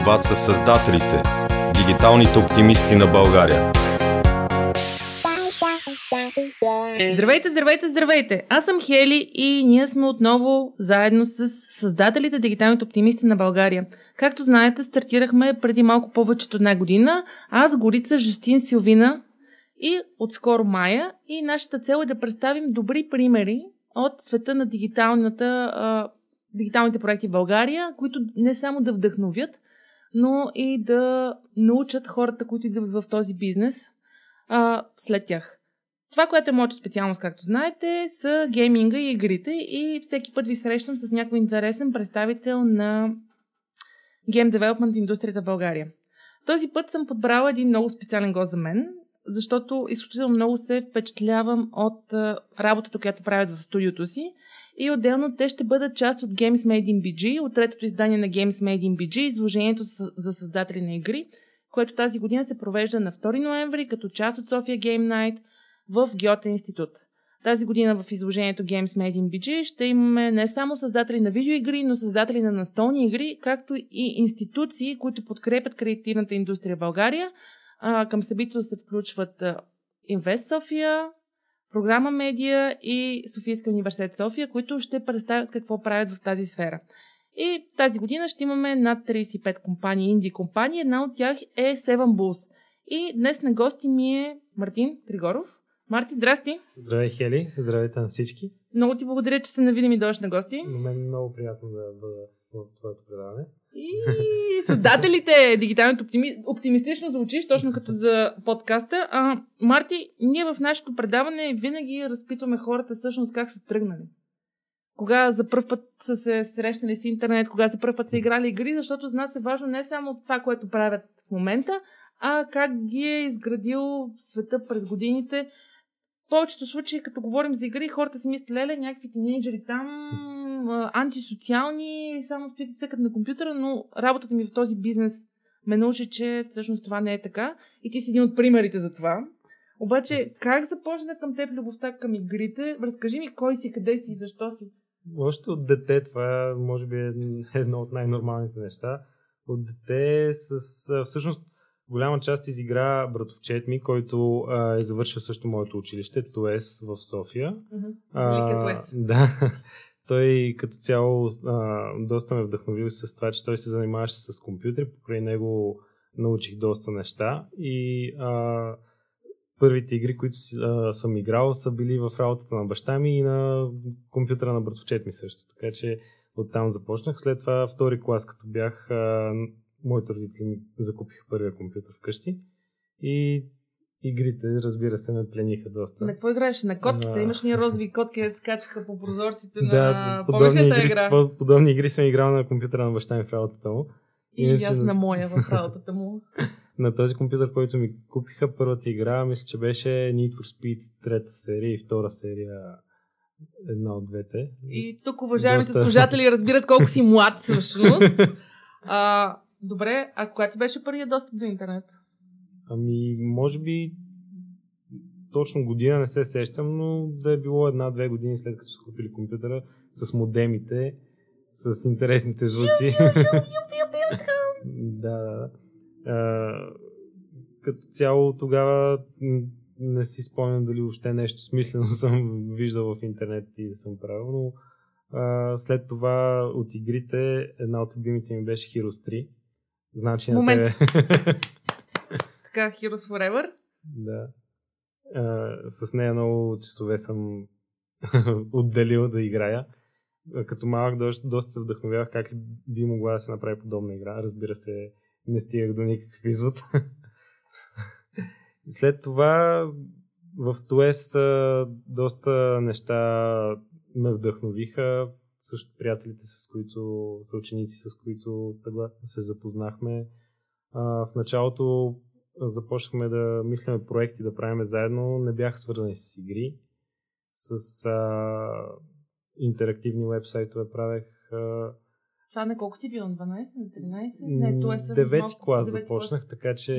Това са създателите, дигиталните оптимисти на България. Здравейте, здравейте, здравейте! Аз съм Хели и ние сме отново заедно с създателите Дигиталните оптимисти на България. Както знаете, стартирахме преди малко повече от една година. Аз, Горица, Жустин, Силвина и отскоро Майя. И нашата цел е да представим добри примери от света на дигиталната, а, дигиталните проекти в България, които не само да вдъхновят, но и да научат хората, които идват в този бизнес а, след тях. Това, което е моето специалност, както знаете, са гейминга и игрите и всеки път ви срещам с някой интересен представител на гейм девелопмент индустрията в България. Този път съм подбрала един много специален гост за мен, защото изключително много се впечатлявам от работата, която правят в студиото си. И отделно те ще бъдат част от Games Made in BG, от третото издание на Games Made in BG, изложението за създатели на игри, което тази година се провежда на 2 ноември като част от София Game Night – в Гьоте институт. Тази година в изложението Games Made in BG ще имаме не само създатели на видеоигри, но създатели на настолни игри, както и институции, които подкрепят креативната индустрия в България. Към събитието се включват Инвест София, Програма Медиа и Софийска университет София, които ще представят какво правят в тази сфера. И тази година ще имаме над 35 компании, инди компании. Една от тях е Seven Bulls. И днес на гости ми е Мартин Тригоров, Марти, здрасти! Здравей, Хели! Здравейте на всички! Много ти благодаря, че се навидим и дойш на гости. На мен е много приятно да бъда в твоето предаване. И създателите, дигиталното оптими... оптимистично звучиш, точно като за подкаста. А, Марти, ние в нашето предаване винаги разпитваме хората всъщност как са тръгнали. Кога за първ път са се срещнали с интернет, кога за първ път са играли игри, защото за нас е важно не само това, което правят в момента, а как ги е изградил света през годините, повечето случаи, като говорим за игри, хората си мислят, леле, някакви тинейджери там, антисоциални, само стоят и цъкат на компютъра, но работата ми в този бизнес ме научи, че всъщност това не е така. И ти си един от примерите за това. Обаче, как започна към теб любовта към игрите? Разкажи ми кой си, къде си и защо си. Още от дете, това е, може би е едно от най-нормалните неща. От дете с... Всъщност, голяма част изигра братовчет ми, който а, е завършил също моето училище, ТОЕС в София. А, да. Той като цяло а, доста ме вдъхновил с това, че той се занимаваше с компютри, покрай него научих доста неща и а, първите игри, които а, съм играл, са били в работата на баща ми и на компютъра на братовчет ми също. Така че оттам започнах. След това втори клас, като бях а, моите родители ми закупиха първия компютър вкъщи и игрите, разбира се, ме плениха доста. На какво играеш? На котките? На... Имаш ни розови котки, да скачаха по прозорците да, на подобни игри, игра? Подобни игри съм играл на компютъра на баща ми в работата му. И Иначе, аз на моя в работата му. на този компютър, който ми купиха, първата игра, мисля, че беше Need for Speed трета серия и втора серия една от двете. И тук уважаемите Доста... служатели разбират колко си млад всъщност. А, Добре, а когато беше първият достъп до интернет? Ами, може би точно година не се сещам, но да е било една-две години след като са купили компютъра с модемите, с интересните звуци. да, да. А, като цяло тогава не си спомням дали въобще нещо смислено съм виждал в интернет и да съм правил, но а, след това от игрите една от любимите ми беше Heroes 3. Значи Момент. На тебе. така, Heroes Forever? Да. А, с нея много часове съм отделил да играя. Като малък доста, доста се вдъхновявах как ли би могла да се направи подобна игра. Разбира се, не стигах до никакъв извод. След това в ТОЕС доста неща ме вдъхновиха също приятелите, с които са ученици, с които се запознахме. А, в началото започнахме да мислиме проекти да правим заедно. Не бяха свързани с игри. С а, интерактивни вебсайтове правех. А, това на колко си бил? На 12? На 13? Не, то е също Девети клас започнах, клас. така че...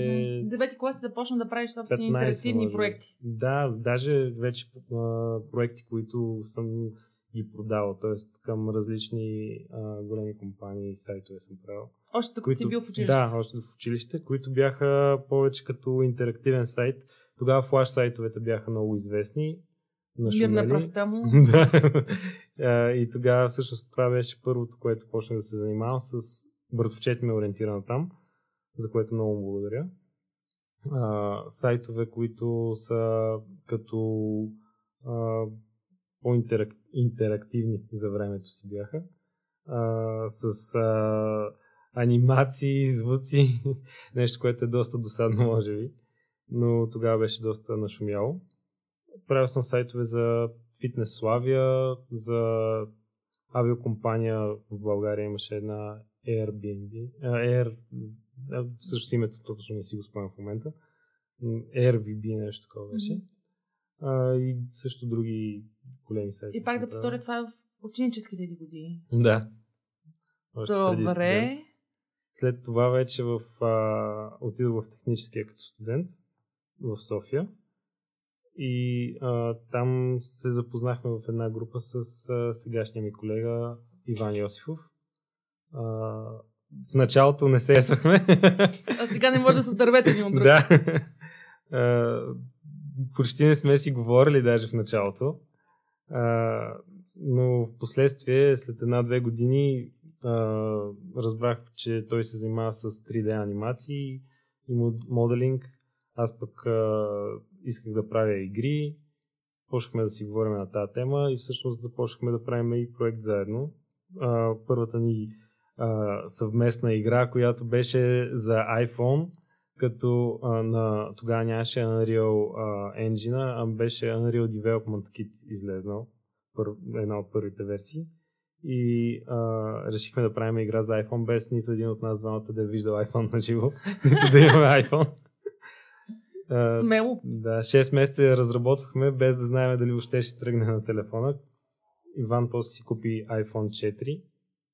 Девети клас започна да правиш собствени 15, интерактивни проекти. Да, даже вече а, проекти, които съм ги продавал, т.е. към различни а, големи компании и сайтове съм правил. Още като които, си бил в училище. Да, още в училище, които бяха повече като интерактивен сайт. Тогава флаш сайтовете бяха много известни. Мир на прахта му. да. И тогава всъщност това беше първото, което почнах да се занимавам с братовчет ми е ориентиран там, за което много му благодаря. А, сайтове, които са като а, по-интерактивни за времето си бяха. А, с а, анимации, звуци, нещо, което е доста досадно, може би. Но тогава беше доста нашумяло. Правил съм сайтове за фитнес Славия, за авиокомпания в България имаше една Airbnb, Air, също името точно не си го спомням в момента. М, AirVB нещо такова беше. А, и също други големи сайти. И пак да повторя това в ученическите ти години. Да. Още. Добре. След това вече в, а, отидох в техническия като студент в София. И а, там се запознахме в една група с а, сегашния ми колега Иван Йосифов. А, в началото не се есвахме. А сега не може да се отървете ни от друг. да. А, почти не сме си говорили даже в началото. А, но в последствие, след една-две години, а, разбрах, че той се занимава с 3D анимации и мод- моделинг. Аз пък а, исках да правя игри. Почнахме да си говорим на тази тема и всъщност започнахме да правим и проект заедно. А, първата ни а, съвместна игра, която беше за iPhone, като а, на, тогава нямаше Unreal а, Engine, а беше Unreal Development Kit излезнал, пър, една от първите версии. И а, решихме да правим игра за iPhone, без нито един от нас двамата да е виждал iPhone на живо, нито да имаме iPhone. А, Смело. да, 6 месеца я разработвахме, без да знаем дали въобще ще тръгне на телефона. Иван после си купи iPhone 4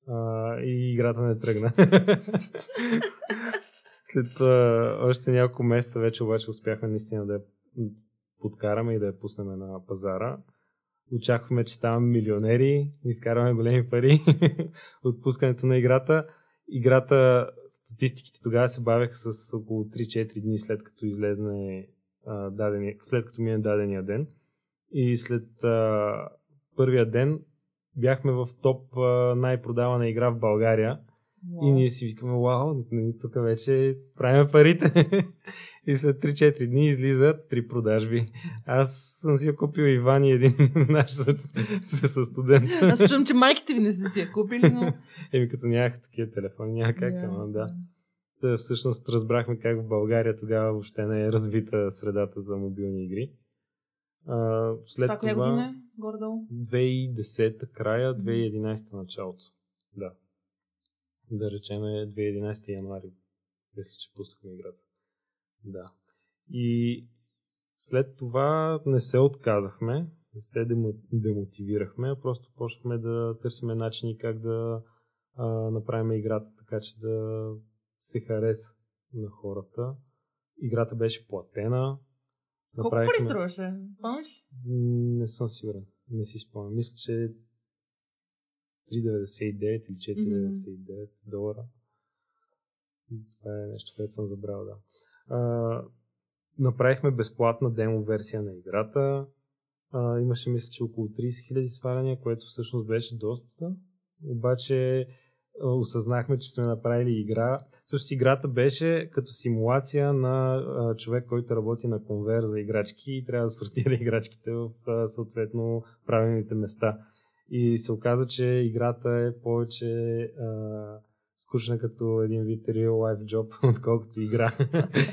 а, и играта не тръгна. След а, още няколко месеца вече обаче успяхме наистина да я подкараме и да я пуснем на пазара. Очаквахме, че ставаме милионери, изкарваме големи пари от пускането на играта. Играта, статистиките тогава се бавяха с около 3-4 дни след като излезне а, дадения, след като мине дадения ден. И след а, първия ден бяхме в топ а, най-продавана игра в България. И ние си викаме, вау, нали, тук вече правим парите. и след 3-4 дни излизат три продажби. Аз съм си я купил Иван и един наш съ, съ студент. Аз чувам, че майките ви не са си я купили, но... Еми като нямаха такива телефони, няма как, ама да. Та, всъщност разбрахме как в България тогава въобще не е развита средата за мобилни игри. А, след Това коя това, година е? Горе-долу? 2010 края, 2011 началото. Да. Да речем 2011 януари. Мисля, че пуснахме играта. Да. И след това не се отказахме, не се демо- демотивирахме, а просто почнахме да търсим начини как да а, направим играта така, че да се хареса на хората. Играта беше платена. Колко пари струваше? Помниш? Не съм сигурен. Не си спомням. Мисля, че 3,99 или 4,99 долара. Това е нещо, което съм забрал, да. А, направихме безплатна демо версия на играта. А, имаше, мисля, че около 30 000 сваляния, което всъщност беше доста. Обаче а, осъзнахме, че сме направили игра. Всъщност играта беше като симулация на а, човек, който работи на конвейер за играчки и трябва да сортира играчките в а, съответно правилните места. И се оказа, че играта е повече а, скучна като един вид real life job, отколкото игра.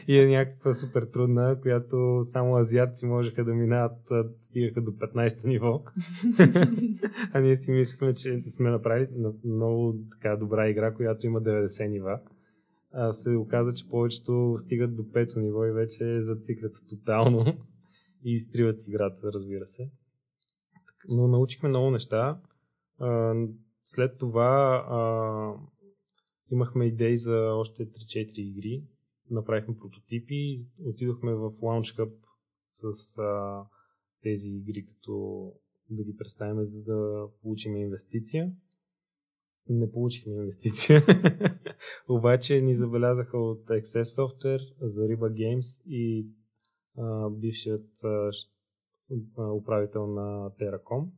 и е някаква супер трудна, която само азиатци можеха да минават, стигаха до 15-то ниво. а ние си мислихме, че сме направили на- много така добра игра, която има 90 нива. А се оказа, че повечето стигат до пето ниво и вече зациклят тотално и изтриват играта, разбира се. Но научихме много неща. След това а, имахме идеи за още 3-4 игри. Направихме прототипи. Отидохме в Launch Hub с а, тези игри като да ги представим, за да получим инвестиция. Не получихме инвестиция. Обаче ни забелязаха от Access Software, за Riba Games и а, бившият а, управител на Terracom.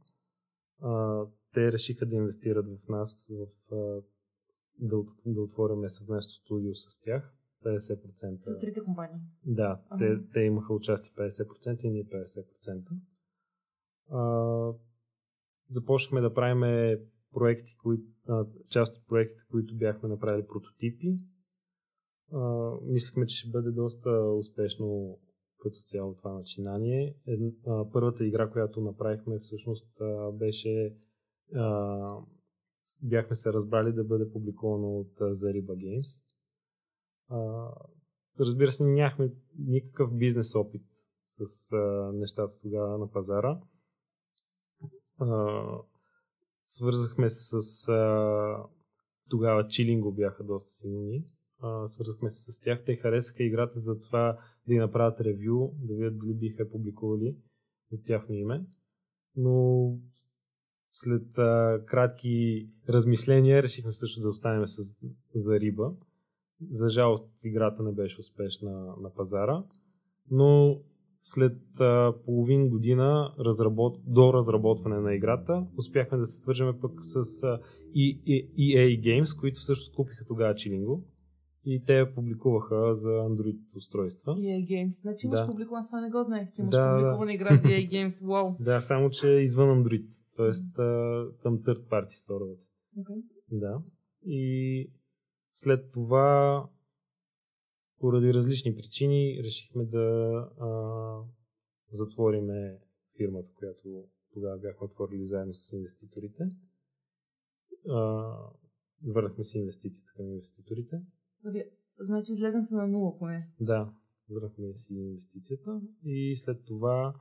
Те решиха да инвестират в нас, в, да, да отворим съвместно студио с тях. 50%. С трите компании. Да, ага. те, те имаха участие 50% и ние 50%. А, започнахме да правим проекти, кои, а, част от проектите, които бяхме направили прототипи. А, мислихме, че ще бъде доста успешно като цяло това начинание. Ед, а, първата игра, която направихме, всъщност беше а, бяхме се разбрали да бъде публикувано от Zariba Games. А, разбира се, нямахме никакъв бизнес опит с а, нещата тогава на пазара. А, свързахме с а, тогава Чилинго бяха доста силни. Свързахме се с тях. Те харесаха играта за това да й направят ревю, да видят дали биха публикували от тяхно име. Но след а, кратки размисления решихме също да останем с, за риба. За жалост играта не беше успешна на пазара, но след а, половин година разработ... до разработване на играта успяхме да се свържем пък с а, EA Games, които всъщност купиха тогава Чилинго и те я публикуваха за Android устройства. EA Games. Значи имаш да. публикуван, това не го знаех, че имаш да, публикувана игра за EA Games. Вау. Да, само че извън Android, т.е. към third party сторовете. Okay. Да. И след това, поради различни причини, решихме да а, затвориме фирмата, която тогава бяхме отворили заедно с инвеститорите. А, върнахме си инвестицията към инвеститорите. Значи излезнахте на нула поне. Да, върнахме си инвестицията и след това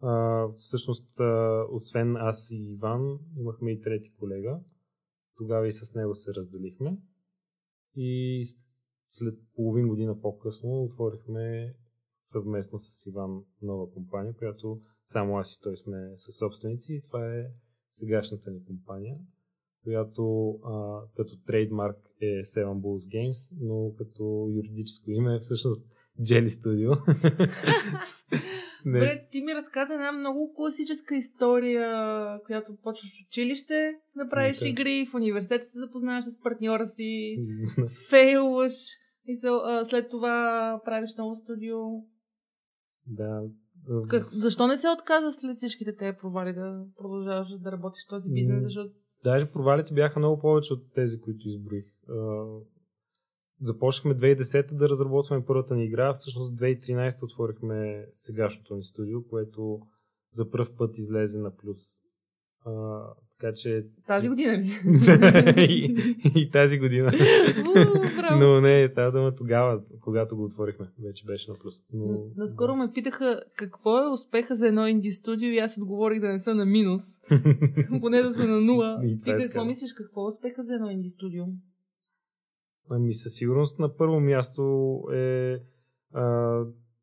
а, всъщност, а, освен аз и Иван, имахме и трети колега. Тогава и с него се разделихме. И след половин година по-късно отворихме съвместно с Иван нова компания, която само аз и той сме със собственици и това е сегашната ни компания, която а, като трейдмарк е Seven Bulls Games, но като юридическо име е всъщност Jelly Studio. Добре, ти ми разказа една много класическа история, която почваш в училище да правиш okay. игри, в университета се запознаваш с партньора си, фейлваш и след това правиш ново студио. Да. Как, защо не се отказа след всичките тези провали да продължаваш да работиш този бизнес? Защото... Даже провалите бяха много повече от тези, които изброих. Започнахме 2010 да разработваме първата ни игра, всъщност 2013 отворихме сегашното ни студио, което за първ път излезе на плюс. А, така че... Тази година ли? и, и тази година. Но не, става дума тогава, когато го отворихме. Вече беше на плюс. Но... Наскоро ме питаха какво е успеха за едно инди студио и аз отговорих да не са на минус. Поне да са на нула. Ти е какво мислиш? Какво е успеха за едно инди студио? Ами със сигурност на първо място е а,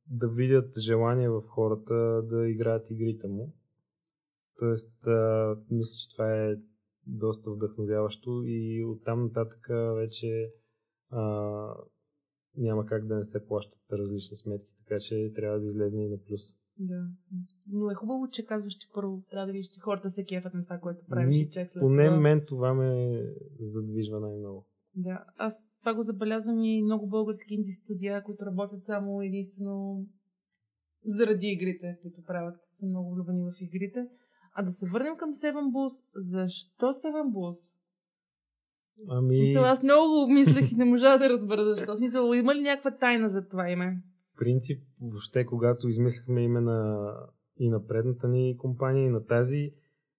да видят желание в хората да играят игрите му. Тоест, а, мисля, че това е доста вдъхновяващо и оттам нататък вече а, няма как да не се плащат различни сметки, така че трябва да излезне и на плюс. Да. Но е хубаво, че казваш, че първо трябва да видиш, че хората се кефат на това, което правиш и чак след Поне това... мен това ме задвижва най-много. Да, аз това го забелязвам и много български инди студия, които работят само единствено заради игрите, които правят. Са много влюбени в игрите. А да се върнем към Seven Bulls. Защо Seven Bulls? Ами... Мисъл, аз много мислех и не можа да разбера защо. Смисъл, има ли някаква тайна за това име? принцип, въобще, когато измислихме име на и на предната ни компания, и на тази,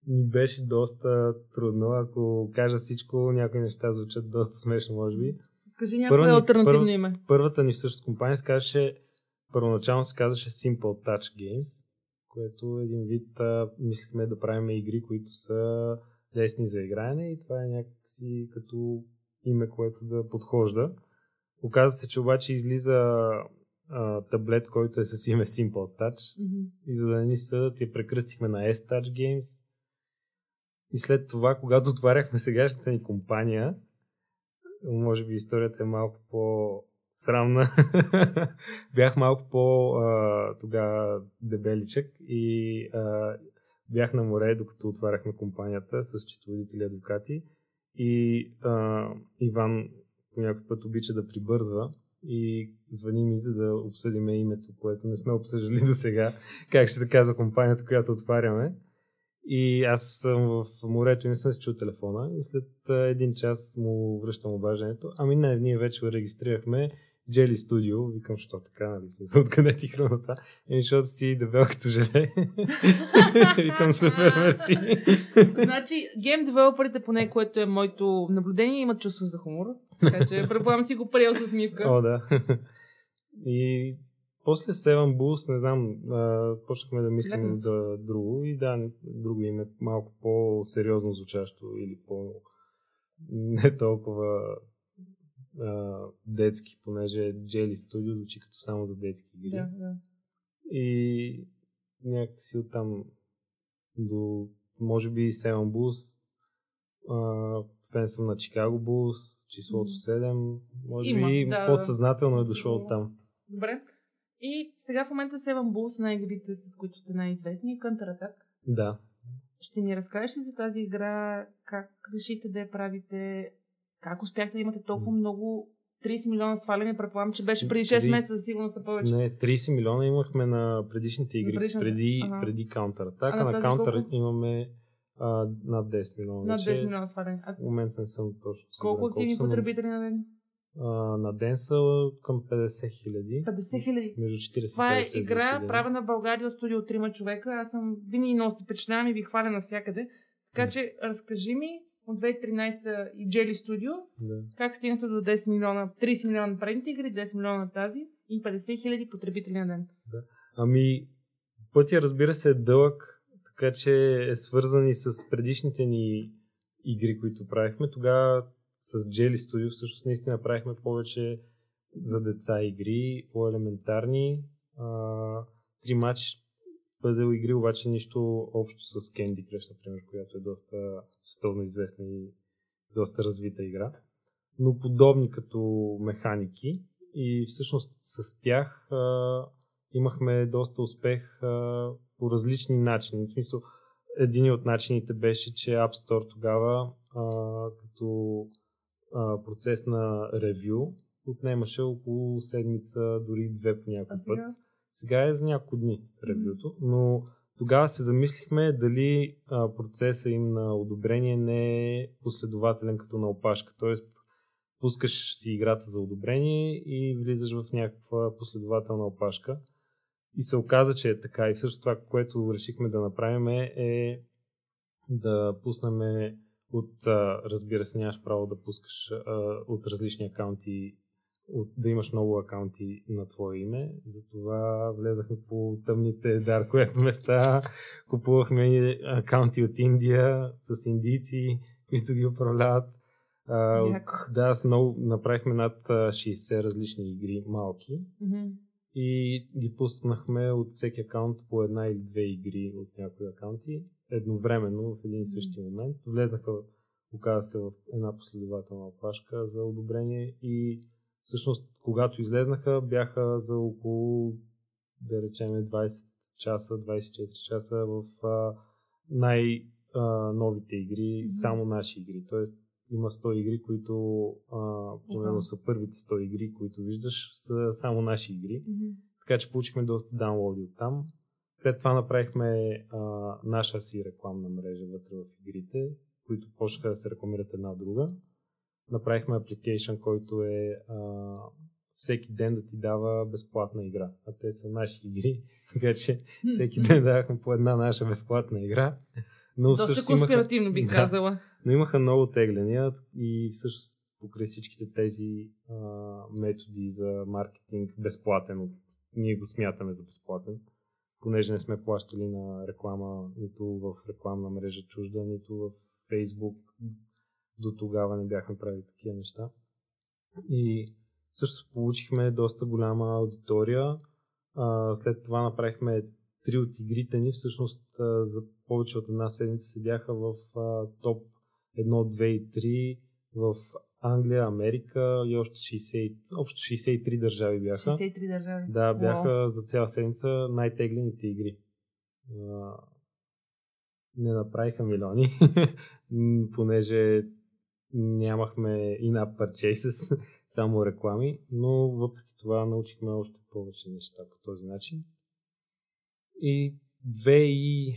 ни беше доста трудно. Ако кажа всичко, някои неща звучат доста смешно, може би. Кажи някое альтернативно първ, име. Първата ни всъщност компания се казваше, първоначално се казваше Simple Touch Games, което един вид а, мислихме да правим игри, които са лесни за игране и това е някакси като име, което да подхожда. Оказва се, че обаче излиза а, таблет, който е с име Simple Touch. Мгм. И за да ни съдат, я прекръстихме на S-Touch Games. И след това, когато отваряхме сегашната ни компания, може би историята е малко по-срамна. бях малко по а, тогава дебеличък и а, бях на море, докато отваряхме компанията с счетоводители и адвокати. И а, Иван по някой път обича да прибързва и звъни ми, за да обсъдиме името, което не сме обсъждали до сега, как ще се казва компанията, която отваряме. И аз съм в морето и не съм си чул телефона и след един час му връщам обаждането. Ами не, ние вече регистрирахме Jelly Studio. Викам, що така, нали смисъл, откъде ти храна това? Еми, защото си дебел като желе. Викам, супер, мерси. Значи, гейм девелоперите, поне което е моето наблюдение, имат чувство за хумор. Така че предполагам си го приел с мивка. О, да. И после Seven Bulls, не знам, а, почнахме да мислим Лепенци. за друго и да, друго име малко по-сериозно звучащо или по не толкова а, детски, понеже Jelly Studio звучи като само за детски игри. Да, да. И някакси оттам до, може би, Seven Bulls, а, фен съм на Chicago Bulls, числото 7, може Има, би да, подсъзнателно е да. дошло оттам. Добре. И сега в момента Seven Bulls са най-игрите, с които сте най-известни. Counter Attack. Да. Ще ни разкажеш ли за тази игра? Как решихте да я правите? Как успяхте да имате толкова много 30 милиона сваляне? Предполагам, че беше преди 6 Три- месеца, сигурно са повече. Не, 30 милиона имахме на предишните игри, предишната, преди, ага. преди Counter Attack, А а на на Counter колко? имаме а, над 10 милиона. Над вече. 10 милиона сваляне. А В момента не съм точно колко активни но, потребители на ден? А, на ден са към 50 хиляди. 50 хиляди. Между 40 и Това е 50 игра, правена в България от студио от трима човека. Аз съм винаги много се впечатлявам и ви хваля навсякъде. Така Yes. че разкажи ми от 2013 и Jelly Studio, Да. как стигнахте до 10 милиона, 30 милиона на предните игри, 10 милиона на тази и 50 хиляди потребители на ден. Ами, пътя разбира се е дълъг, така че е свързан и с предишните ни игри, които правихме. Тогава с Jelly Studio всъщност наистина правихме повече за деца игри, по-елементарни. А, три матч пъзел игри, обаче нищо общо с Candy Crush, например, която е доста световно известна и доста развита игра. Но подобни като механики и всъщност с тях а, имахме доста успех а, по различни начини. В смисъл, един от начините беше, че App Store тогава а, като а, процес на ревю отнемаше около седмица, дори две по някой път. Сега е за няколко дни ревюто, но тогава се замислихме дали а, процеса им на одобрение не е последователен като на опашка. Тоест, пускаш си играта за одобрение и влизаш в някаква последователна опашка. И се оказа, че е така. И всъщност това, което решихме да направим е да пуснем от, разбира се, нямаш право да пускаш от различни акаунти, от, да имаш много акаунти на твое име. Затова влезахме по тъмните дарк веб места, купувахме акаунти от Индия с индийци, които ги управляват. А, от, да, с много, направихме над а, 60 различни игри малки Мгм. и ги пуснахме от всеки акаунт по една или две игри от някои акаунти едновременно в един и същи момент. Влезнаха, оказа се в една последователна опашка за одобрение и всъщност когато излезнаха бяха за около да речем 20 часа, 24 часа в най-новите игри, Мгм. само наши игри. Тоест има 100 игри, които примерно са първите 100 игри, които виждаш, са само наши игри. Мгм. Така че получихме доста даунлоди от там. След това направихме а, наша си рекламна мрежа вътре в игрите, които почнаха да се рекламират една друга. Направихме апликейшн, който е а, всеки ден да ти дава безплатна игра. А те са наши игри, така че всеки ден давахме по една наша безплатна игра. Но Доста имаха- конспиративно бих Да. казала. но имаха много тегляния и всъщност покрай всичките тези а, методи за маркетинг безплатен, ние го смятаме за безплатен, понеже не сме плащали на реклама нито в рекламна мрежа чужда, нито в Фейсбук. До тогава не бяхме правили такива неща. И Също получихме доста голяма аудитория. А, след това направихме три от игрите ни. Всъщност а, за повече от една седмица седяха в а, топ 1, 2 и 3 в Англия, Америка и още 60, общо 63 държави бяха. 63 държави. Да, бяха Уау. за цяла седмица най-теглените игри. А, не направиха милиони, понеже нямахме in-app purchases, само реклами, но въпреки това научихме още повече неща по този начин. И 2000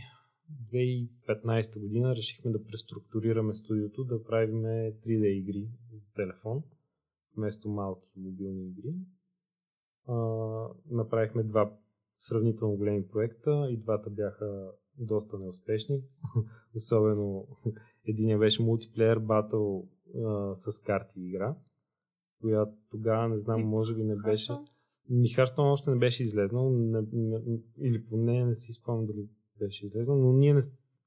2015 година решихме да преструктурираме студиото, да правим 3D игри за телефон, вместо малки мобилни игри. А, направихме два сравнително големи проекта и двата бяха доста неуспешни. Особено един беше мултиплеер батъл с карти игра, която тогава не знам, може би не беше. Ми Харстон още не беше излезнал, не, не, или поне не си спомням дали беше излезнал, но ние не...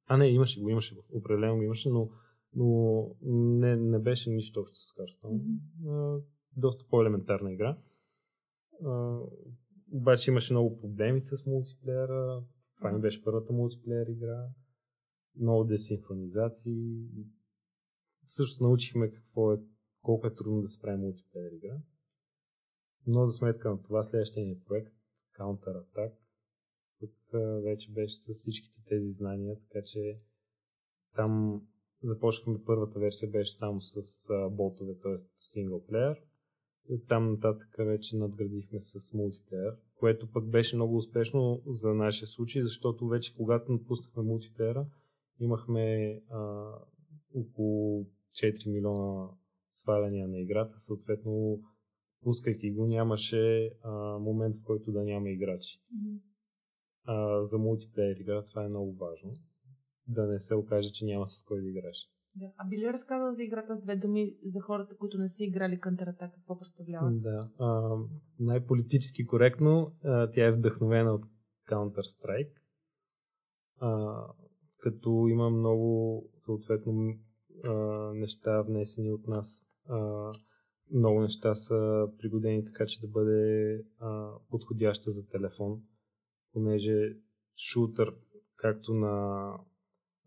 А не, имаше го, имаше го, определено го имаше, но, но не, не беше нищо общо с Харстон. А, доста по-елементарна игра. А, обаче имаше много проблеми с мултиплеера. Това ни беше първата мултиплеер игра. Много десинхронизации. Също научихме какво е, колко е трудно да се прави мултиплеер игра. Но за сметка на това следващия ни проект, Counter Attack, тук вече беше с всичките тези знания, така че там започнахме първата версия, беше само с ботове, т.е. синглплеер. Там нататък вече надградихме с мултиплеер, което пък беше много успешно за нашия случай, защото вече когато напуснахме мултиплеера, имахме а, около 4 милиона сваляния на играта, съответно пускайки го нямаше а, момент в който да няма играчи. Мгм. А, за мултиплеер игра това е много важно. Да не се окаже, че няма с кой да играеш. Да. А би ли разказал за играта с две думи за хората, които не са играли Attack? Какво представлява? Да. А, най-политически коректно, а, тя е вдъхновена от Counter-Strike. А, като има много, съответно, а, неща внесени от нас. А, много неща са пригодени така, че да бъде а, подходяща за телефон, понеже шутър, както на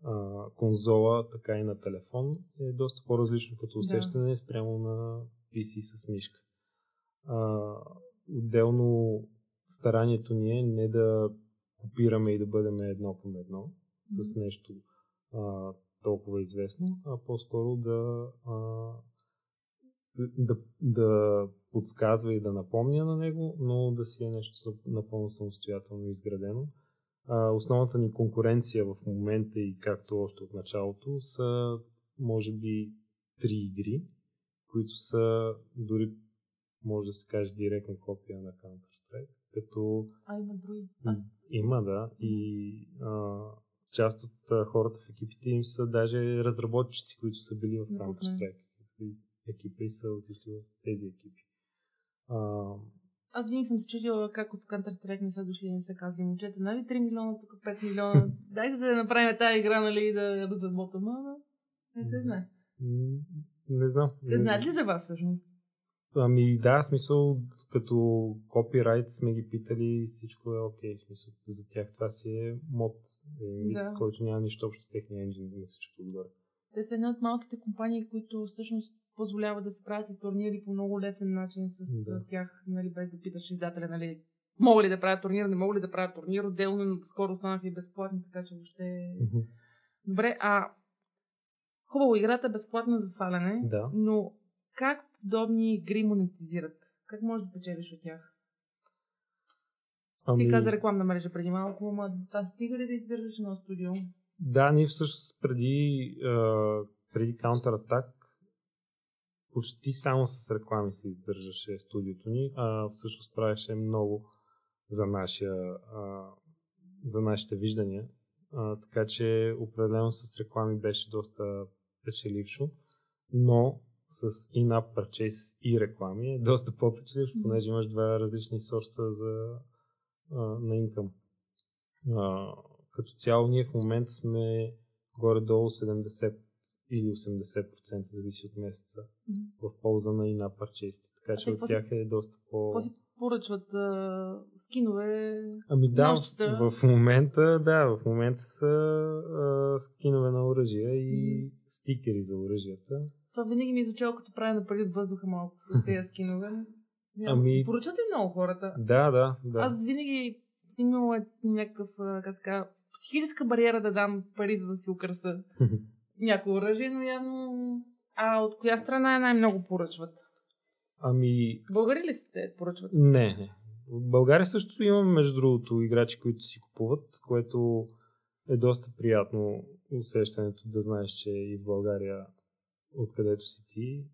а, конзола, така и на телефон, е доста по-различно като усещане спрямо на PC с мишка. А, отделно старанието ни е не да копираме и да бъдем едно към едно с нещо а, толкова известно, а по-скоро да, а, да, да подсказва и да напомня на него, но да си е нещо напълно самостоятелно изградено. А, основната ни конкуренция в момента и както още от началото са може би три игри, които са дори може да се каже директна копия на Counter-Strike, като А, има други. Аз... има, да, и а, част от хората в екипите им са даже разработчици, които са били в. Counter-Strike. И Екипи и са отишли в тези екипи. А, Аз винаги съм се чудила как от Counter Strike не са дошли и не са казали момчета, нали 3 милиона, тук 5 милиона, дайте да направим тази игра, нали, и да я разработим, ама не се знае. не знам. Не знаят ли за вас всъщност? Ами да, смисъл, като копирайт сме ги питали всичко е окей. В смисъл, за тях това си е мод, е, Да. който няма нищо общо с техния енджин на всичко отгоре. Те са една от малките компании, които всъщност позволяват да се правят и турнири по много лесен начин с Да. тях, нали, без да питаш издателя, нали, мога ли да правя турнир, не мога ли да правя турнир, отделно но скоро станаха и безплатни, така че въобще... Мгм. Добре, а хубаво, играта е безплатна за сваляне, Да. но как подобни игри монетизират? Как можеш да печелиш от тях? Ами... Ти каза рекламна мрежа преди малко, ама да, стига ли да издържаш на студио? Да, ние всъщност преди, преди Counter-Attack почти само с реклами се издържаше студиото ни, а всъщност правеше много за, нашия, а, за нашите виждания. А, така че определено с реклами беше доста печелившо, но с in-app purchase и реклами е доста по-печелившо, Мгм. понеже имаш два различни сорса за, а, на инкъм. А, като цяло ние в момента сме горе-долу 70 или 80% зависи от месеца Мгм. в полза на и парчестите. Така А че от тях е доста по... Какво си поръчват? А, скинове? Ами да, нощчета? в, момента, да, в момента са а, скинове на оръжия и Мгм. стикери за оръжията. Това винаги ми е звучало като правя пари от въздуха малко с тези скинове. Ами- Поръчат ли много хората? Да, да, да. Аз винаги си имала някакъв, как казва, психическа бариера да дам пари, за да си украса някое оръжие, но явно... А от коя страна най-много поръчват? Ами, Българи ли сте поръчват? не, не. В България също имаме, между другото, играчи, които си купуват, което е доста приятно усещането да знаеш, че и в България, откъдето си ти,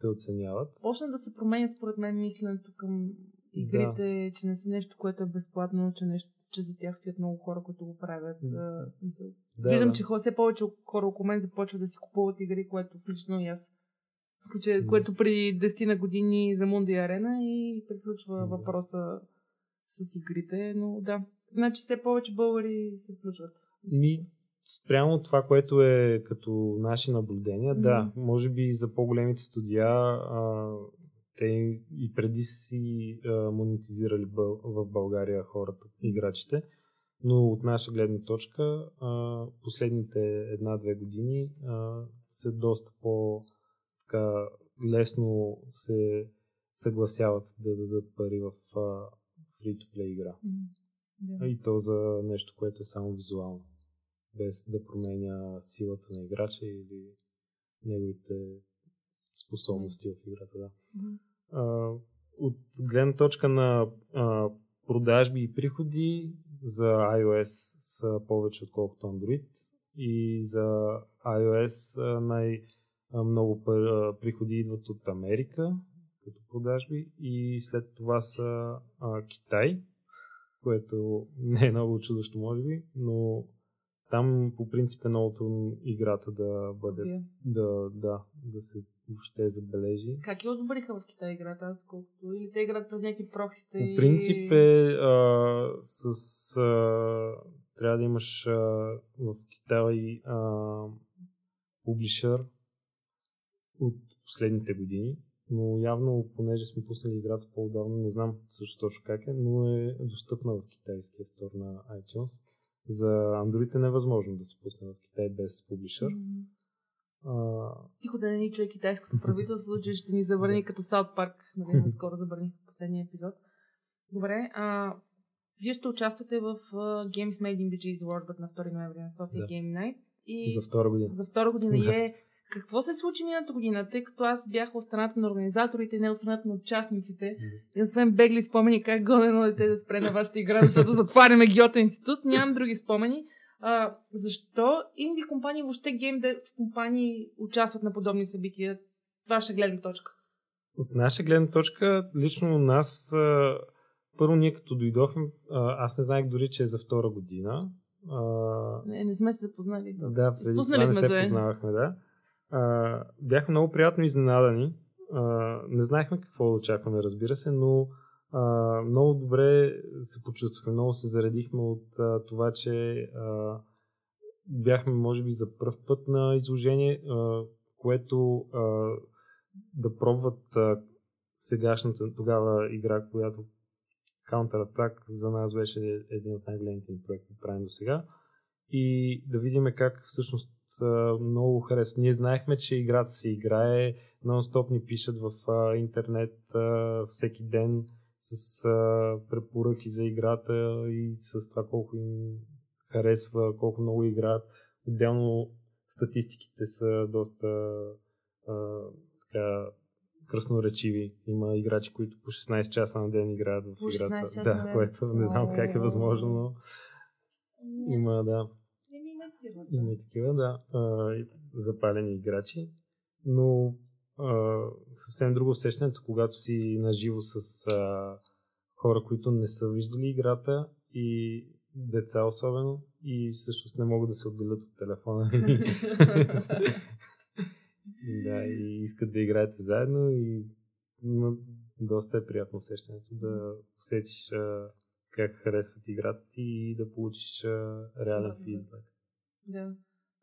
те оценяват. Почна да се променя според мен мисленето към игрите, че не са нещо, което е безплатно, че, нещо, че за тях стоят много хора, които го правят. М. А, в смисъл, Да, Виждам, да. че все повече хора около мен започват да си купуват игри, което включително и аз. Че, Да. което преди 10 на години за Мунди Арена и приключва Да. въпроса с игрите, но да. Значи все повече българи се включват. Ми, спрямо това, което е като наши наблюдения, Мгм. да, може би за по-големите студия а, те и преди си а, монетизирали бъл, в България хората, играчите, но от наша гледна точка а, последните една-две години а, са доста по така, лесно се съгласяват да дадат пари в free-to-play игра. М, Да. И то за нещо, което е само визуално. Без да променя силата на играча или неговите способности в играта. Да. А, от гледна точка на а, продажби и приходи за iOS са повече отколкото Android и за iOS а, най- а, много пар- а, приходи идват от Америка като продажби и след това са а, Китай, което не е много чудощо може би, но там по принцип е много трудно играта да бъде, Вие. да, да, да се въобще забележи. Как я одобриха в Китай играта, аз колкото? Или те играят през някакви проксите? По принцип е а, с... А, трябва да имаш а, в Китай а, публишър от последните години, но явно, понеже сме пуснали играта по-давно, не знам също точно как е, но е достъпна в китайския стор на iTunes. За Android е невъзможно да се пусне в Китай без публишър. М. А, Тихо да не ни чуе китайското правителство, че ще ни забрани като Саут Парк. Нали, наскоро забрани последния епизод. Добре, а, вие ще участвате в uh, Games Made in BG изложбата на 2 ноември на София Да. Game Night. И за втора година. за втора година. Да. е, какво се случи миналата година, тъй като аз бях от страната на организаторите, не от страната на участниците. И освен бегли спомени как гоне едно дете да спре на вашата игра, защото затваряме Гьота институт, нямам други спомени. А, защо инди компании, въобще гейм дев компании участват на подобни събития? Ваша гледна точка. От наша гледна точка, лично у нас, а, първо ние като дойдохме, а, аз не знаех дори, че е за втора година. А, Не, не сме се запознали. да, преди Изпуснали това не се се. познавахме, да. А, бяхме много приятно изненадани. А, не знаехме какво да очакваме, разбира се, но а, много добре се почувствахме, много се заредихме от а, това, че а, бяхме, може би, за първ път на изложение, а, което а, да пробват а, сегашната тогава игра, която Counter-Attack за нас беше един от най-големите проекти, правим до сега. И да видим как всъщност много харесва. Ние знаехме, че играта се играе, нон-стоп ни пишат в интернет всеки ден с препоръки за играта и с това колко им харесва, колко много играят. Отделно статистиките са доста а, така, красноречиви. Има играчи, които по 16 часа на ден играят в По 16 играта. да, което не знам как е възможно, но има, да. Такива. Има и такива, да, а, запалени играчи, но а, съвсем друго усещането, когато си наживо с а, хора, които не са виждали играта и деца особено и всъщност не могат да се отделят от телефона. да, и искат да играете заедно и но, доста е приятно усещането да усетиш а, как харесват играта ти и да получиш а, реален фидбек. Да.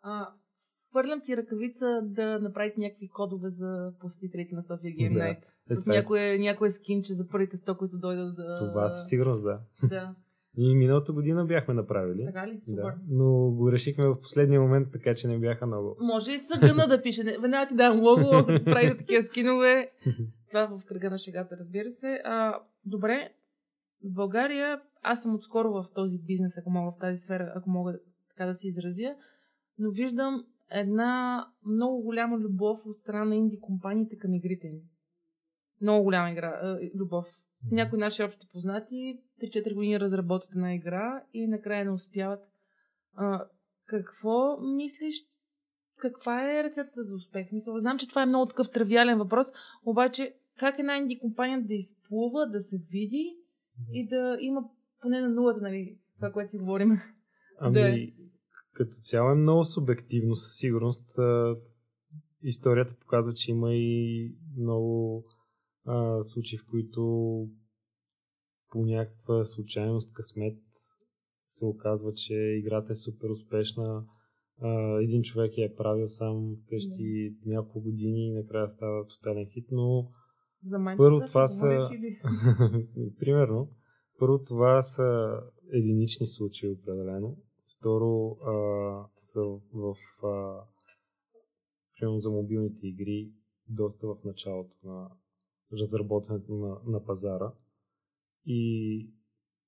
А, Хвърлям си ръкавица да направите някакви кодове за посетителите на София Game. Night. Е, С е- някое, някое скинче за първите 100, които дойдат да... Това със сигурност, да. Да. И миналата година бяхме направили. Така ли? Супер. Да, но го решихме в последния момент, така че не бяха много. Може и съгъна да пише. Веднага ти дам лого, да правите такива скинове. Това в кръга на шегата, разбира се. А, добре, в България, аз съм отскоро в този бизнес, ако мога в тази сфера, ако мога така да се изразя, но виждам една много голяма любов от страна на инди компаниите към игрите им. Много голяма игра, а, любов. Някои наши общи познати 3-4 години разработят една игра и накрая не успяват. А, какво мислиш, каква е рецептата за успех? Мисля, знам, че това е много такъв тривиален въпрос, обаче как една инди компания да изплува, да се види и да има поне на нулата, нали, това, което си говорим. Ами, Да като цяло е много субективно, със сигурност. А, историята показва, че има и много а, случаи, в които по някаква случайност, късмет се оказва, че играта е супер успешна. А, един човек я е правил сам вкъщи няколко години и накрая става тотален хит, но За мен Първо, да това са- Примерно. Първо, това са единични случаи, определено. Второ, а, са в. А, примерно за мобилните игри, доста в началото на разработването на, на пазара. И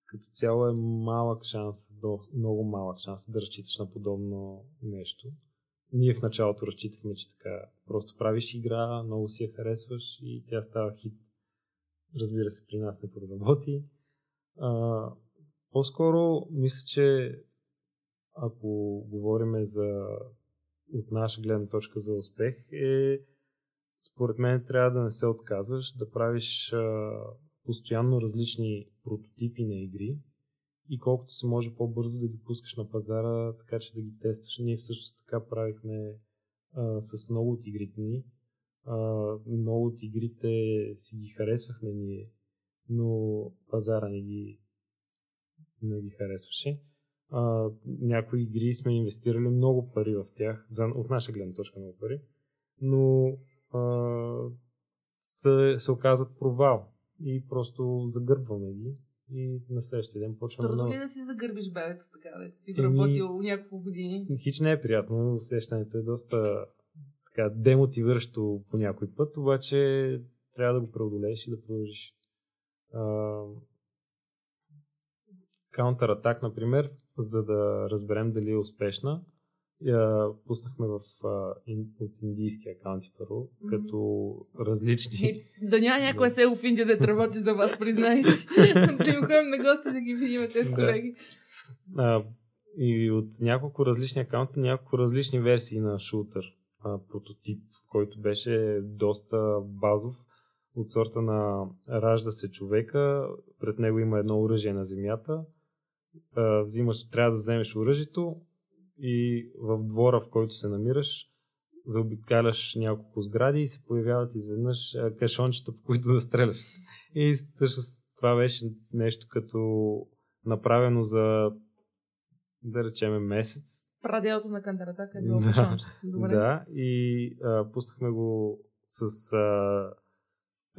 като цяло е малък шанс, много малък шанс да разчиташ на подобно нещо. Ние в началото разчитахме, че така просто правиш игра, много си я харесваш и тя става хит. Разбира се, при нас не проработи. По-скоро мисля, че ако говорим за от наша гледна точка за успех е според мен трябва да не се отказваш, да правиш а, постоянно различни прототипи на игри и колкото се може по-бързо да ги пускаш на пазара, така че да ги тестваш. Ние всъщност така правихме а, с много от игрите ни. А, много от игрите си ги харесвахме ние, но пазара не ги, не ги харесваше. А, някои игри сме инвестирали много пари в тях, за, от наша гледна точка много пари, но а, се, се оказват провал и просто загърбваме ги и на следващия ден почваме Трудно ли е да си загърбиш бебето така, да си го работил няколко години? Хич не е приятно, усещането е доста така, демотивиращо по някой път, обаче трябва да го преодолееш и да продължиш. Counter-Attack, например, за да разберем дали е успешна, я пуснахме в, а, ин, от индийски акаунти първо, Мгм. като различни. Е, Да няма някое село в Индия да работи за вас, признай си. да им ходим на гости да ги видим тези Да. колеги. А, и от няколко различни акаунта, няколко различни версии на шутър а, прототип, който беше доста базов от сорта на ражда се човека, пред него има едно оръжие на земята, а, взимаш, трябва да вземеш оръжието и в двора, в който се намираш, заобикаляш няколко сгради и се появяват изведнъж кашончета, по които да стреляш. И всъщност това беше нещо като направено за да речеме месец. Праделото на Кантаратака е било Да. Добре. Да, и а, пуснахме го с а,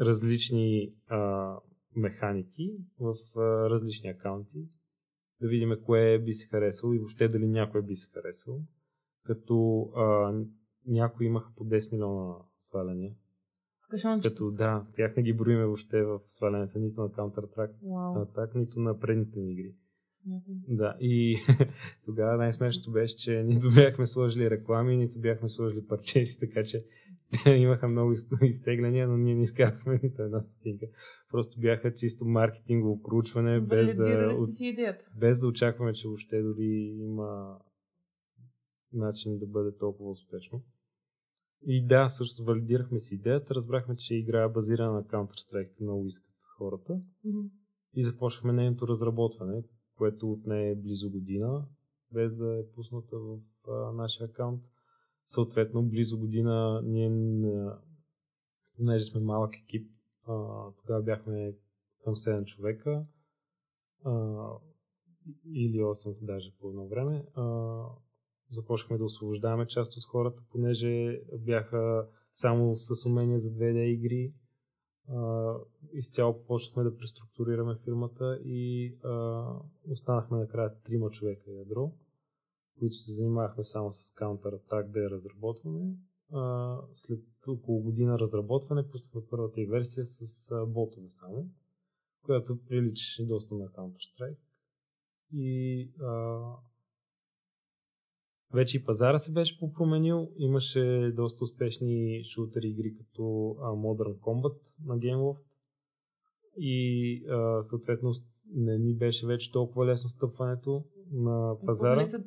различни а, механики в а, различни акаунти. Да видим кое би се харесало и въобще дали някой би се харесал. Като а, някои имаха по 10 милиона сваляния. С кашонче. Като да, тях не ги броиме въобще в свалянията нито на Counter-Strike, Вау. Attack, нито на предните ни игри. Да, и тогава най-смешното беше, че нито бяхме сложили реклами, нито бяхме сложили парчеси, така че те имаха много из- изтегляния, но ние не изкарахме нито една стотинка. Просто бяха чисто маркетингово проучване, без да, без да очакваме, че въобще дори има начин да бъде толкова успешно. И да, също валидирахме си идеята, разбрахме, че игра е базирана на Counter-Strike, много искат хората Мгм. и започнахме нейното разработване, което отне близо година, без да е пусната в а, нашия акаунт. Съответно, близо година ние, понеже сме малък екип, а, тогава бяхме към 7 човека а, или 8 даже по едно време. А, започнахме да освобождаваме част от хората, понеже бяха само с умения за 2D игри. Изцяло почнахме да преструктурираме фирмата и а, останахме накрая трима човека ядро, които се занимавахме само с Counter-Attack да я разработваме. А, след около година разработване пуснахме първата и версия с а, ботове само, която приличаше доста на Counter-Strike. И а, вече и пазара се беше попроменил. Имаше доста успешни шутери игри като Modern Combat на GameLoft. И а, съответно не ни беше вече толкова лесно стъпването на пазара. Са...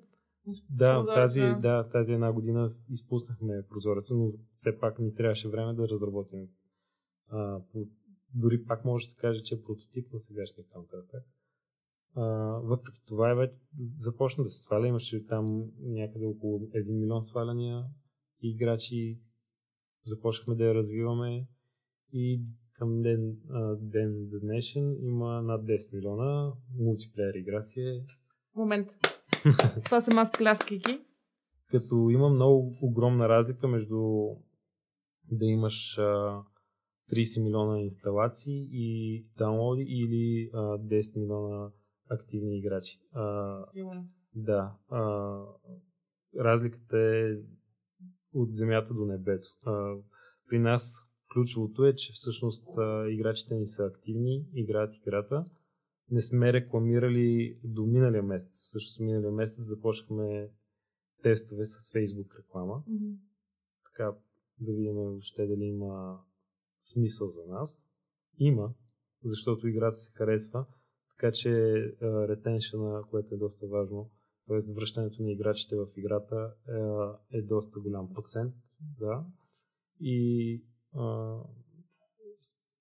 Да, тази, да, тази една година изпуснахме прозореца, но все пак ни трябваше време да разработим. А, дори пак може да се каже, че е прототип на сегашния Counter-Attack. А, въпреки това е започна да се сваля. Имаше там някъде около 1 милион сваляния и играчи. Започнахме да я развиваме и към ден, а, ден днешен има над 10 милиона мултиплеер игра си е. Момент. Това са маст кляскайки. Като има много огромна разлика между да имаш а, 30 милиона инсталации и даунлоди или а, 10 милиона активни играчи. А, Сигурно. Да. А, разликата е от земята до небето. А, при нас ключовото е, че всъщност а, играчите ни са активни, играят играта. Не сме рекламирали до миналия месец. Всъщност миналия месец започнахме тестове с Facebook реклама. Мгм. Така да видим въобще дали има смисъл за нас. Има, защото играта се харесва. Така че ретеншъна, което е доста важно, т.е. връщането на играчите в играта е, е доста голям процент. Да. И а,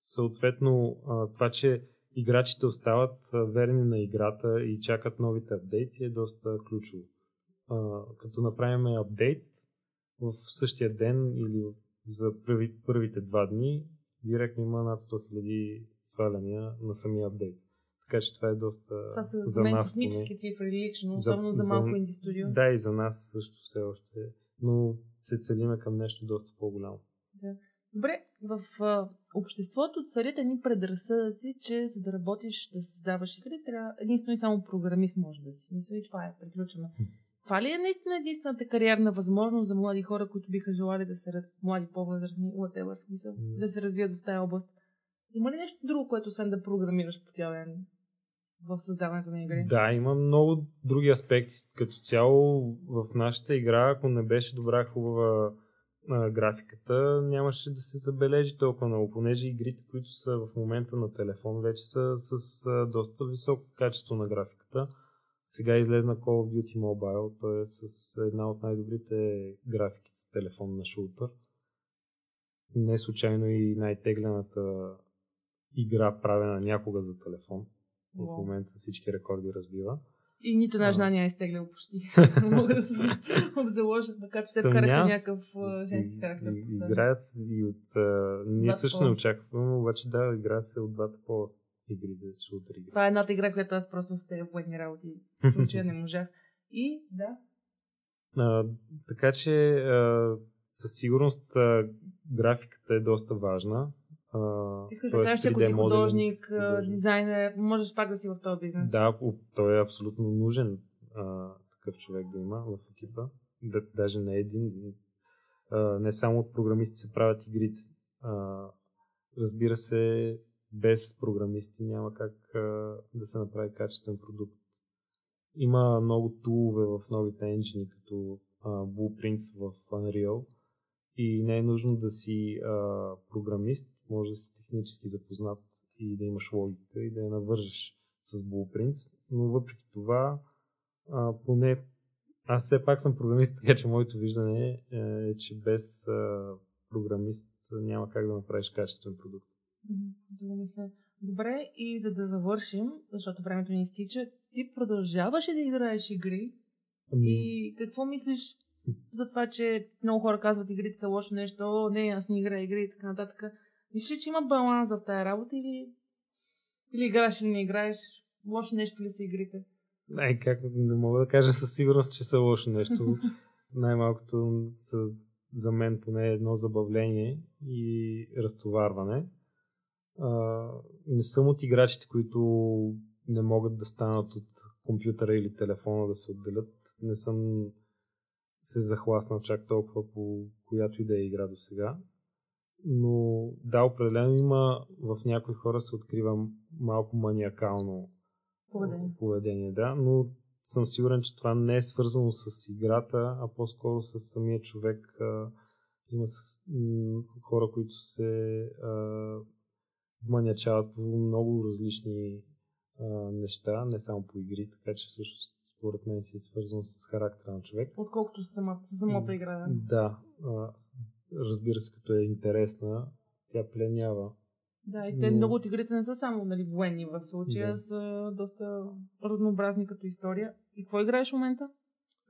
съответно а, това, че играчите остават верни на играта и чакат новите апдейти е доста ключово. А, като направим апдейт в същия ден или за първи, първите два дни, директно има над 100 000 сваляния на самия апдейт. Така че това е доста Това са за мен нас космически цифри лично, особено за, за- малко инди студио. Да, и за нас също все още. Но се целиме към нещо доста по-голямо. Добре, в а, обществото царят едни предразсъдъци, че за да работиш, да създаваш игри, трябва единствено и само програмист може да си. Мисля, и това е, приключваме. Това ли е наистина единствената кариерна възможност за млади хора, които биха желали да се, раз- млади по-възрастни, whatever, смисъл, да се развият в тази област? Има ли нещо друго, което освен да програмираш по цял ден в създаването на игри? Да, има много други аспекти. Като цяло в нашата игра, ако не беше добра, хубава а, графиката, нямаше да се забележи толкова много, понеже игрите, които са в момента на телефон, вече са с а, доста високо качество на графиката. Сега излезна Call of Duty Mobile, той е с една от най-добрите графики за телефон на шутър. Не случайно и най-теглената игра правена някога за телефон. В момента всички рекорди разбива. И нито една жена не е изтеглял почти. Мога да се обзаложа, макар че те вкараха някакъв женски характер. Играят и от... А, ние също не очакваме, обаче да, играят се от двата пола игри, да шутър игри. Това е едната игра, която аз просто с тези военни работи в случая не можах. И да, А, така че а, със сигурност а, графиката е доста важна. Искаш да кажеш, че ако 3D си художник, художник. дизайнер, можеш пак да си в този бизнес. Да, той е абсолютно нужен а, такъв човек да има в екипа. Да, даже не един. А, не само от програмисти се правят игрите. А, разбира се, без програмисти няма как а, да се направи качествен продукт. Има много тулове в новите енджини, като а, Blueprints в Unreal и не е нужно да си а, програмист, може да си технически запознат и да имаш логика и да я навържеш с Blueprints, но въпреки това а, поне аз все пак съм програмист, така че моето виждане е, е че без а, програмист няма как да направиш качествен продукт. Мисля. Добре, и за да завършим, защото времето ни изтича, ти продължаваш ли да играеш игри? Ами, И какво мислиш за това, че много хора казват игрите са лошо нещо, о, не, аз не играя игри и така нататък. Мислиш, ли, че има баланс в тази работа или, или играеш или не играеш? Лошо нещо ли са игрите? Не, как, не мога да кажа със сигурност, че са лошо нещо. Най-малкото са за мен поне едно забавление и разтоварване. А, не съм от играчите, които не могат да станат от компютъра или телефона да се отделят. Не съм се захласнал чак толкова по която и да е игра до сега. Но да, определено има в някои хора се открива малко маниакално Поведение. поведение да, но съм сигурен, че това не е свързано с играта, а по-скоро с самия човек. Има хора, които се а, манячават по много различни неща, не само по игри, така че също според мен си е свързано с характера на човек. Отколкото самата, самата игра. Да. А, разбира се, като е интересна, тя пленява. Да, и те Но- много от игрите не са само нали, военни в случая, Да. са доста разнообразни като история. И какво играеш в момента?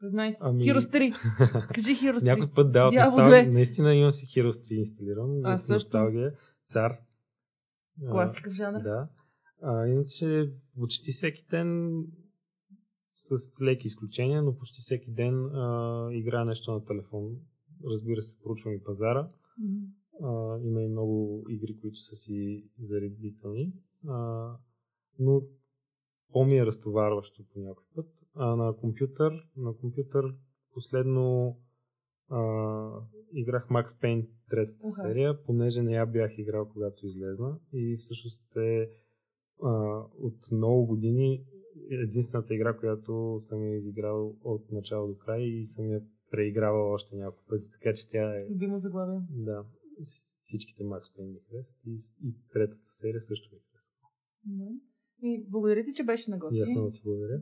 Признай си. Ами- Heroes 3. Кажи Heroes 3. Някой път дава представа. Наистина имам си Heroes 3 инсталиран. С също. Носталгия. Цар. А, Класика в жанра. Да. А, иначе почти всеки ден с леки изключения, но почти всеки ден а, играя нещо на телефон. Разбира се, проучвам и пазара. Мгм. А, има и много игри, които са си заребителни. А, но по-ми е разтоварващо по някой път. А на компютър, на компютър последно а, играх Max Payne третата Аха. серия, понеже не я бях играл когато излезна и всъщност е а, от много години единствената игра, която съм я изиграл от начало до край и съм я преигравал още няколко пъти, така че тя е Любимо заглавие. да, всичките Max Payne ми харесват и, и третата серия също ми харесва. Да. И благодаря ти, че беше на гости. И аз много ти благодаря.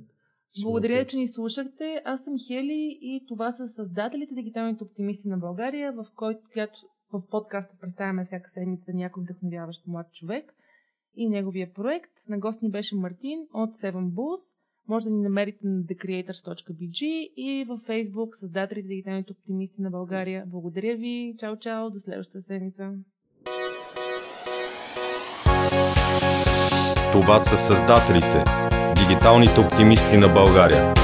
Ще Благодаря, че ни слушахте. Аз съм Хели и това са създателите Дигиталните оптимисти на България, в който която в подкаста представяме всяка седмица някой вдъхновяващ млад човек и неговия проект. На гост ни беше Мартин от Seven Bulls. Може да ни намерите на thecreators.bg и във Facebook създателите Дигиталните оптимисти на България. Благодаря ви. Чао, чао. До следващата седмица. Това са създателите, дигиталните оптимисти на България.